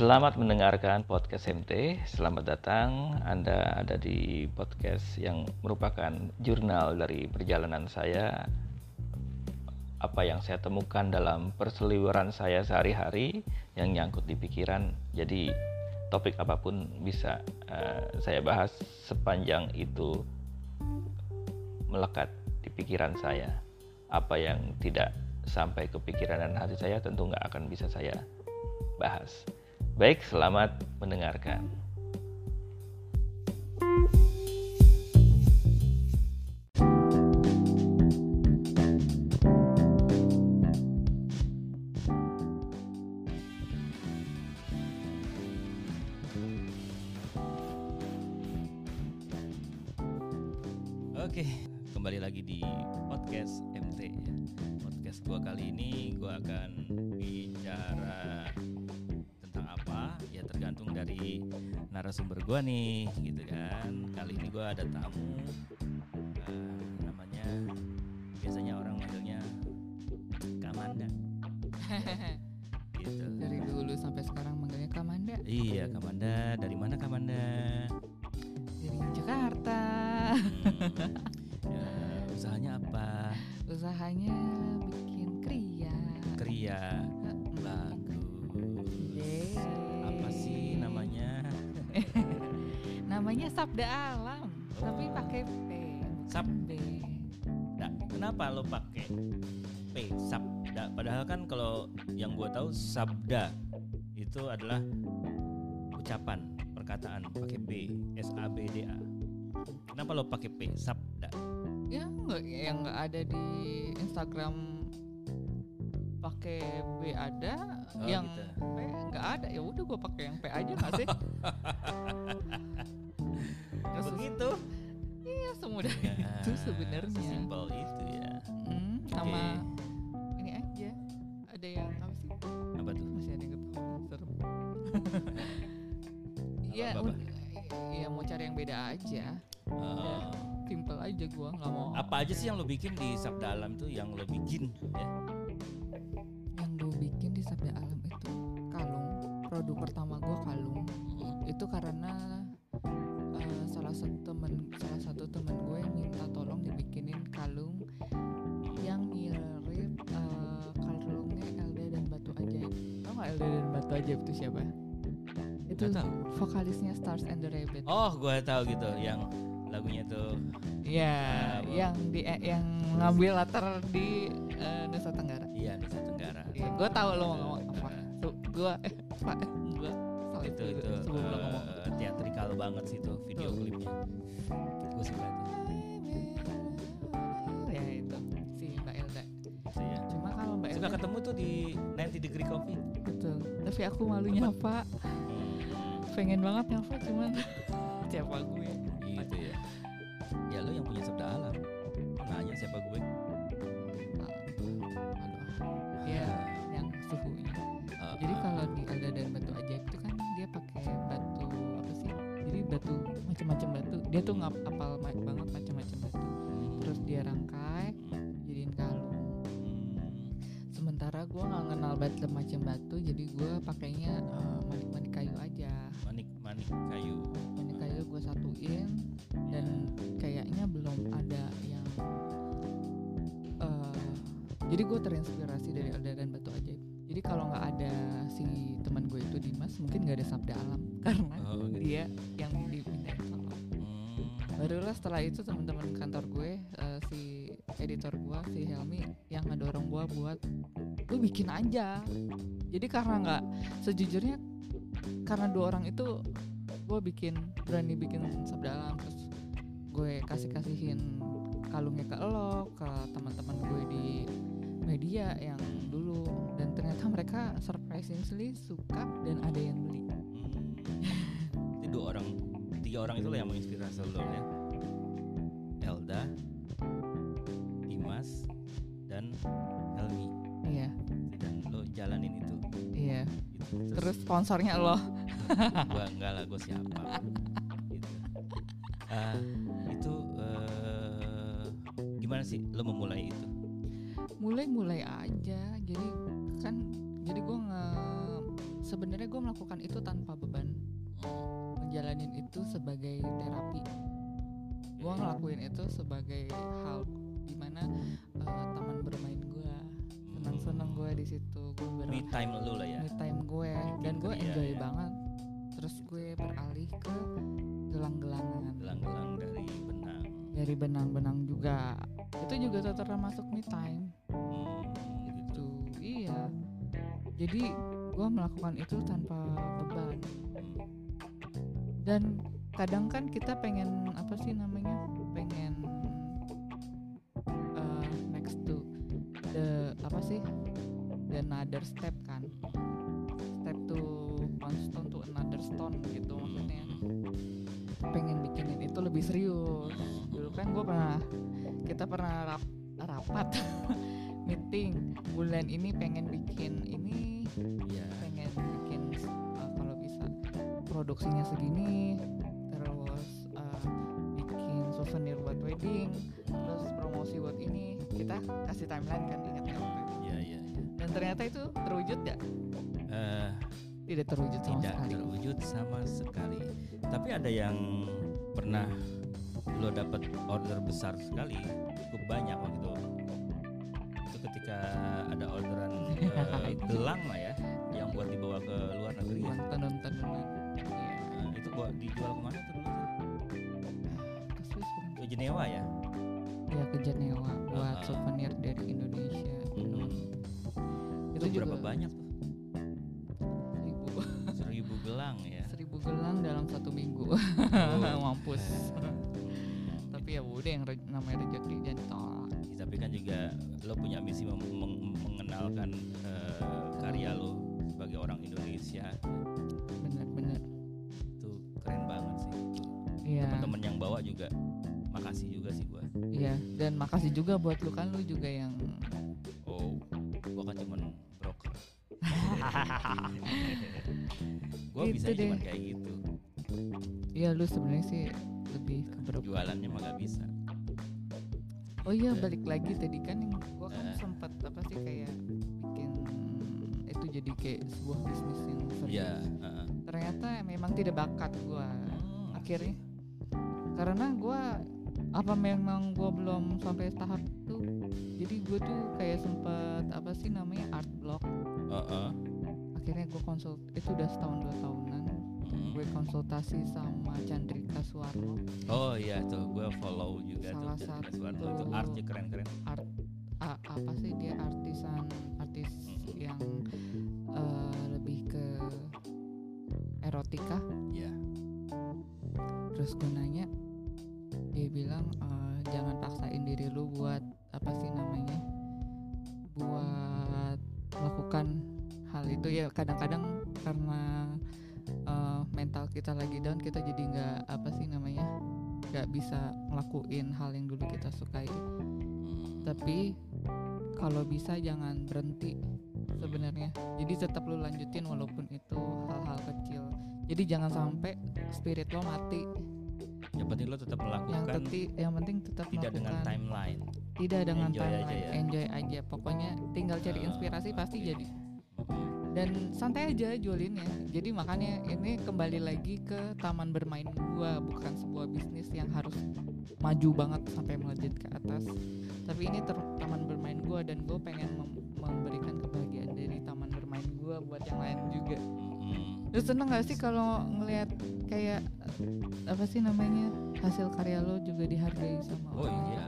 Selamat mendengarkan podcast MT. Selamat datang. Anda ada di podcast yang merupakan jurnal dari perjalanan saya. Apa yang saya temukan dalam perseliweran saya sehari-hari yang nyangkut di pikiran. Jadi topik apa pun bisa uh, saya bahas sepanjang itu melekat di pikiran saya. Apa yang tidak sampai ke pikiran dan hati saya tentu nggak akan bisa saya bahas. Baik, selamat mendengarkan. Narasumber gua nih, gitu kan. Kali ini gua ada tamu eh, namanya biasanya orang manggilnya Kamanda. Sabda Alam Tapi Oh. pakai P bukan Sab- B Nah, kenapa lo pakai P sabda? Padahal kan kalau yang gua tahu sabda itu adalah ucapan perkataan pakai B S A B D A. Kenapa lo pakai P sabda? Ya enggak yang enggak ada di Instagram pakai B ada Oh, yang gitu. P enggak ada ya udah gua pakai yang P aja nggak semudah Ya, itu sebenarnya Simpel itu ya. Hmm, sama ini aja ada yang apa sih Apa tuh? masih ada yang ketawa serem Iya, iya mau cari yang beda aja. Oh. Simple aja gua nggak mau. apa aja sih yang lo bikin di sabda alam tuh yang lo bikin ya? Yang gue bikin di Sabda Alam itu kalung. Produk pertama gua kalung. Itu karena salah satu temen salah satu temen gue yang minta tolong dibikinin kalung yang mirip eh, kalungnya Elda dan Batu Ajaib. Tau gak Elda dan Batu Ajaib itu siapa? Itu vokalisnya Stars and the Rabbit. Oh, gue tahu gitu yang lagunya tuh Iya, Ah, boleh. yang di eh, yang ngambil latar di eh, Nusa Tenggara. iya Nusa Tenggara. Iya, gue tahu lo mau ngomong apa. Tuh, gue salah itu itu ngomong. eh, teatrikal banget sih itu video Tuh. klipnya. Gue suka tuh. Ya itu si Mbak Elda. Gitu ya. Cuma kalau Mbak Suka Elda ketemu tuh di 90 Degree Coffee. betul. Tapi aku malu nyapa. Pengen banget nyapa cuman siapa gue? Batu macam batu, jadi gua pakainya eh, manik-manik kayu aja. manik manik kayu. Manik kayu gua satuin dan kayaknya belum ada yang. eh, jadi gue terinspirasi dari dan Batu Ajaib. Jadi kalau nggak ada si teman gue itu Dimas, mungkin nggak ada Sabda Alam karena Oh, gitu. dia yang dimintain tolong. Hmm. Barulah setelah itu teman-teman editor gue, si Helmi yang ngedorong gue buat lu bikin aja. Jadi karena nggak sejujurnya karena dua orang itu gue bikin berani bikin sabda alam terus gue kasih kasihin kalungnya ke lo, ke teman-teman gue di media yang dulu dan ternyata mereka surprisingly suka dan ada yang beli. Hmm. Dua orang, tiga orang itu yang menginspirasi lo ya. Dan Helmi. Iya, Dan lo jalanin itu. iya. Gitu. Terus sponsornya lo. gua enggak lah, gua siapa. gitu. Ah, itu eh, gimana sih lo memulai itu? mulai mulai aja jadi kan jadi gue nge sebenarnya gue melakukan itu tanpa beban menjalanin itu sebagai terapi gue ngelakuin itu sebagai hal di mana eh, taman bermain gue senang-senang gue di situ gue ber Me time lu lah ya. me time gue dan gue enjoy iya. banget terus gue beralih ke gelang-gelangan Gelang-gelang dari benang. dari benang-benang juga itu juga termasuk me time Hmm, gitu. gitu iya jadi gue melakukan itu tanpa beban Hmm. dan kadang kan kita pengen apa sih namanya apa sih? The another step kan? Step to one stone to another stone gitu maksudnya. Pengen bikinin itu lebih serius. Dulu kan gue pernah kita pernah rap- rapat meeting. Bulan ini pengen bikin ini Iya. pengen bikin uh, kalau bisa produksinya segini. Terus uh, bikin souvenir buat wedding terus promosi buat ini. Kita kasih timeline kan dan ternyata itu terwujud ya Eh, tidak terwujud sama tidak sekali terwujud sama sekali. Tapi ada yang pernah lo dapat order besar sekali, cukup banyak waktu itu. Itu ketika ada orderan eh, gelang lah ya, yang buat dibawa ke luar negeri. Ya. tenon tenonan iya Nah, itu buat dijual ke mana tuh dulu? ke Swiss bukan? Ke Jenewa ya? ya ke Jenewa buat Ah. souvenir dari Indonesia Itu, Itu, juga. berapa banyak tuh? seribu. Seribu gelang ya. seribu gelang dalam satu minggu. Mampus. Tapi ya udah yang re- namanya rezeki jangan ditolak Ya, tapi kan juga lo punya misi mem- meng- mengenalkan eh, karya lo sebagai orang Indonesia. Bener-bener itu keren banget sih. Iya. Teman-teman yang bawa juga makasih juga sih gua iya dan makasih juga buat lu kan lu juga yang gua Gitu bisa deh. cuman kayak gitu iya lu sebenarnya sih lebih ke broker. jualannya mah gak bisa oh iya balik lagi tadi kan yang gua kan Eh. sempat apa sih kayak bikin itu jadi kayak sebuah bisnis yang serius iya heeh. ternyata memang tidak bakat gua Hmm, akhirnya karena gua apa memang gua belum sampai tahap itu jadi gue tuh kayak sempet apa sih namanya art block heeh. Akhirnya gue konsult itu udah setahun dua tahunan. Hmm. gue konsultasi sama Chandrika Suwarno. Oh iya tuh gua follow juga Salah tuh satu- Suwarno. Itu artnya keren-keren art a- apa sih dia artisan artis Mhm. yang eh, lebih ke erotika. Ya terus gue nanya dia bilang eh, jangan paksain diri lu buat apa sih namanya kadang-kadang karena eh, mental kita lagi down kita jadi nggak apa sih namanya nggak bisa ngelakuin hal yang dulu kita sukai. Hmm. tapi kalau bisa jangan berhenti sebenarnya. Jadi tetap lu lanjutin walaupun itu hal-hal kecil. Jadi jangan sampai spirit lo mati. Yang penting lo tetap yang melakukan. teti, yang penting tetap tidak dengan timeline. Tidak dengan Enjoy aja timeline ya. enjoy aja. Pokoknya tinggal cari Ah, inspirasi pasti oke. jadi dan santai aja jualinnya jadi makanya ini kembali lagi ke taman bermain gua bukan sebuah bisnis yang harus maju banget sampai melejit ke atas. Tapi ini ter- taman bermain gua dan gue pengen mem- memberikan kebahagiaan dari taman bermain gua buat yang lain juga. Lu seneng gak sih kalau ngelihat kayak eh, apa sih namanya hasil karya lo juga dihargai sama Oh orang iya,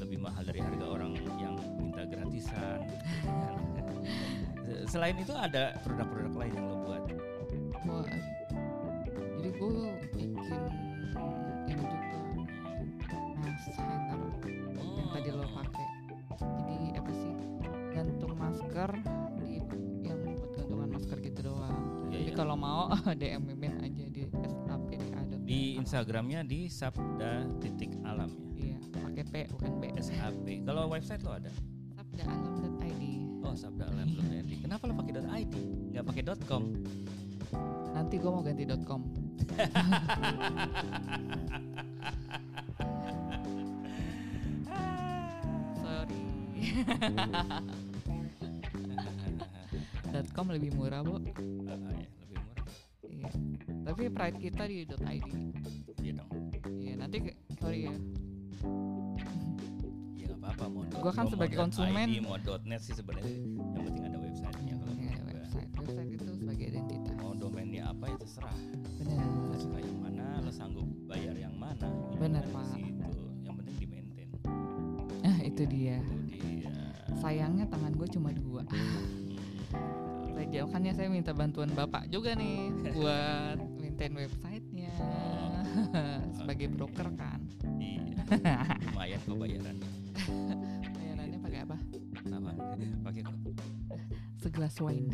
lebih mahal dari harga orang yang minta gratisan. Selain itu ada produk-produk lain yang lo buat. Gua jadi gue bikin ini juga mask hanger yang tadi lo pakai jadi apa sih gantung masker di yang buat gantungan masker gitu doang Iya, jadi iya. kalau mau DM Mimin aja di SAP ada Di Instagramnya di sabda titik alam ya. Iya pakai P bukan B SAP. Kalau website lo ada? sabdaalam.id Oh Oh sabda alam belum id. Kenapa lo pakai .id? Nggak pakai .com? Nanti gue mau ganti .com. Sorry. .com lebih murah, Bu. Ah, ya, lebih murah. Iya. Tapi pride kita di .id. Iya dong. Iya, nanti sorry ya. Apa-apa mau. Gua kan mau sebagai .id, konsumen- mau .net sih sebenarnya. Yang penting ada websitenya kalau Iya, menurut gua. website. Website itu sebagai identitas. Mau domainnya apa ya terserah. Lo Benar. suka yang mana, lo sanggup bayar yang mana. Benar, Ujungnya Pak. di situ. Yang penting di maintain. Nah, itu dia. Itu dia. Sayangnya tangan gue cuma dua. Hmm, Saya makanya saya minta bantuan bapak juga nih buat maintain websitenya sebagai broker kan. Iya. Lumayan kok bayarannya. Bayarannya pakai apa? Apa? Pakai ko- Segelas wine.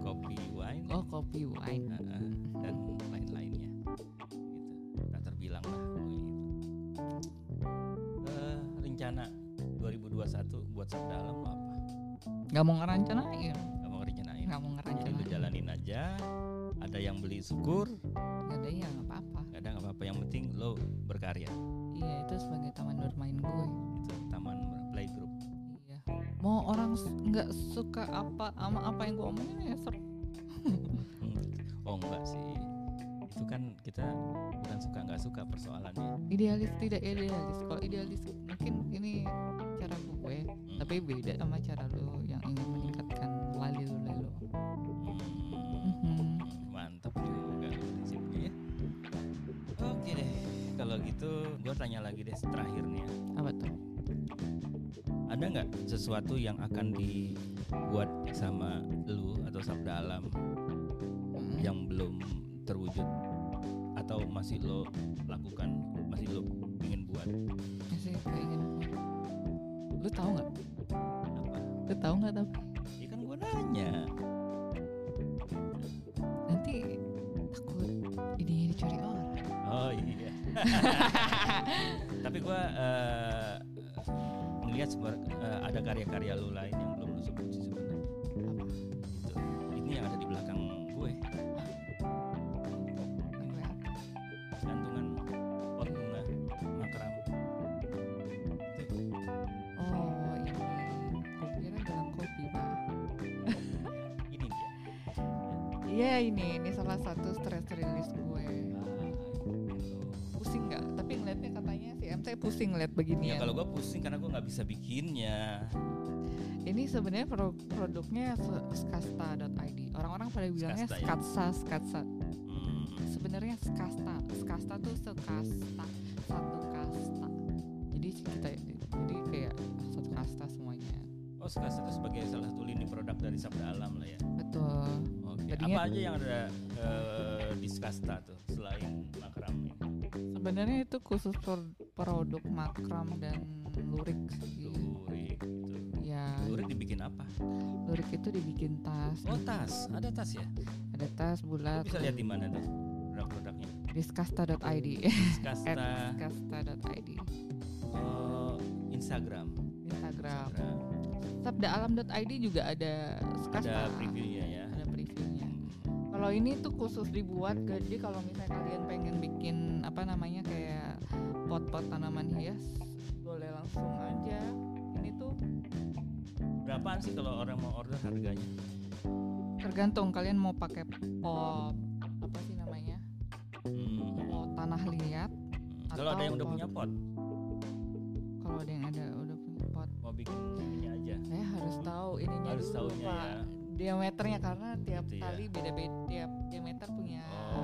kopi wine. Oh kopi wine. Heeh, dan lain-lainnya. Gitu. Tak terbilang lah. gitu. Eh, rencana 2021 buat sabda alam apa? Gak mau ngerancanain. Gak mau rencanain. Gak mau Jadi lo ngerancanain. jalanin aja. Ada yang beli syukur, Gak ada ya nggak apa-apa. gak ada nggak apa-apa. Yang penting lo berkarya. Iya itu sebagai taman bermain gue. Itu taman playgroup. Iya. Mau orang nggak suka apa sama apa yang gue omongin ya ser. Hmm. Oh enggak sih. Itu kan kita bukan suka nggak suka persoalannya. Idealis tidak idealis. Kalau idealis mungkin ini cara gue. Hmm. Tapi beda sama cara lo yang ingin meningkatkan lali lo. Hmm. Mhm. Mantap juga prinsipnya ya. Oke deh, kalau gitu gue tanya lagi deh terakhir nih ya. Apa? Ada nggak sesuatu yang akan dibuat sama lu atau sabda alam Mm. yang belum terwujud atau masih lo lakukan, masih lo ingin buat? masih keingin lu tahu nggak Apa? lu tahu nggak tapi Ya kan gue nanya. nanti takut idenya dicuri orang Oh iya. Tapi gue melihat ada karya-karya lu lain yang belum lu sebut sih sebenarnya. apa? Itu. Ini yang ada di belakang gue. Gantungan pot bunga makram. Itu oh ini. Gue kira gelang kopi pak. Ini dia. Iya ini. Ini salah satu stress release pusing ngeliat ya beginian kalau gue pusing karena gue nggak bisa bikinnya. Ini sebenarnya pro- produknya skasta.id orang-orang pada bilangnya Skasta ya? skatsa skatsa. Hmm, sebenarnya skasta skasta tuh sekasta satu kasta. Jadi kita jadi kayak satu kasta semuanya. Oh Skasta itu sebagai salah satu lini produk dari Sabda Alam lah ya? Betul. Oke Tadinya- apa aja yang ada eh, di Skasta tuh selain makram ini sebenarnya itu khusus pro- produk makram dan lurik sih. Lurik gitu. Ya. Lurik dibikin apa? Lurik itu dibikin tas. Oh tas. Ada tas ya? Ada tas Lu bulat. Bisa lihat di mana tuh produk-produknya? Di skasta.id Skasta at skasta.id oh, Instagram. Instagram. Instagram. sabdaalam.id juga ada skasta. Ada previewnya ya. Ada previewnya. Hmm. Kalau ini tuh khusus dibuat jadi kalau misalnya kalian pengen bikin apa namanya kayak pot-pot tanaman hias boleh langsung aja. Ini tuh Berapaan sih kalau orang mau order harganya? tergantung kalian mau pakai pot apa sih namanya? Hmm. Pot tanah liat. Kalau ada yang udah pot- punya pot, Kalau ada yang ada udah punya pot, mau bikin ini aja. saya harus tahu ininya Harus dulu, Pak. ya. Diameternya karena tiap Gitu ya. kali beda-beda tiap diameter punya itu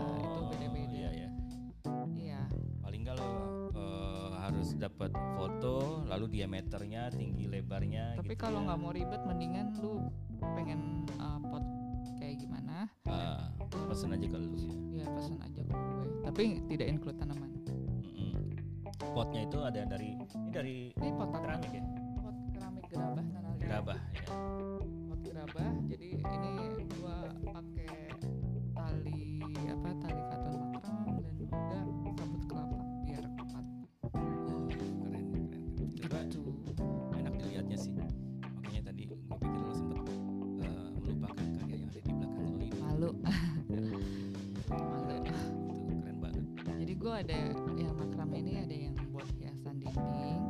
dapat foto, lalu diameternya, tinggi lebarnya. Tapi gitu kalau ya. nggak mau ribet, mendingan lu pengen uh, pot kayak gimana? Ah, pesen aja ke lu ya. Ya pesan aja ke gue. Tapi tidak include tanaman. Mm-mm. Potnya itu ada dari ini dari Ini pot keramik ya, pot keramik gerabah tanah gerabah ya. Ada yang makramnya ini ada yang buat hiasan dinding,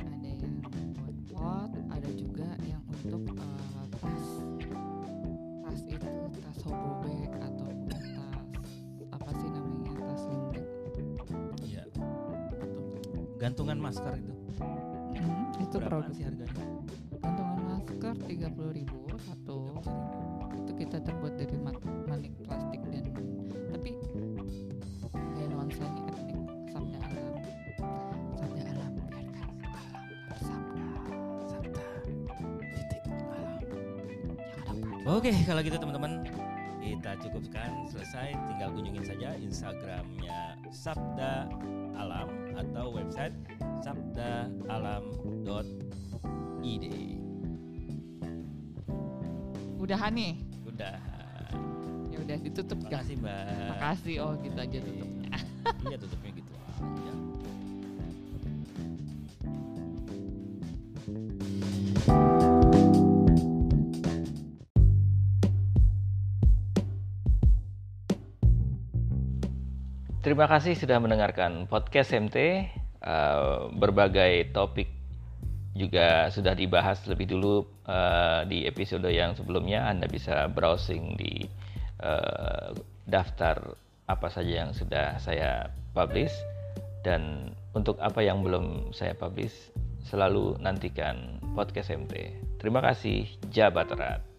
ada yang buat pot, ada juga yang untuk eh, tas. Tas itu tas hobo bag atau tas apa sih namanya tas sling bag. Iya. Gantungan masker itu. Hmm, itu produk sih harganya? gantungan masker 30.000 satu. Itu kita terbuat dari manik plastik dan tapi Oke, kalau gitu teman-teman kita cukupkan selesai. Tinggal kunjungin saja Instagramnya Sabda Alam atau website sabdaalam.id. Udahan nih. Udah. Ya udah ditutup ya. Makasih Mbak. Makasih. Oh, gitu aja tutupnya. Iya tutupnya gitu aja. Terima kasih sudah mendengarkan podcast MT. Eh, berbagai topik juga sudah dibahas lebih dulu eh, di episode yang sebelumnya. Anda bisa browsing di eh, daftar apa saja yang sudah saya publish dan untuk apa yang belum saya publish selalu nantikan podcast MT. Terima kasih, Jabat Erat.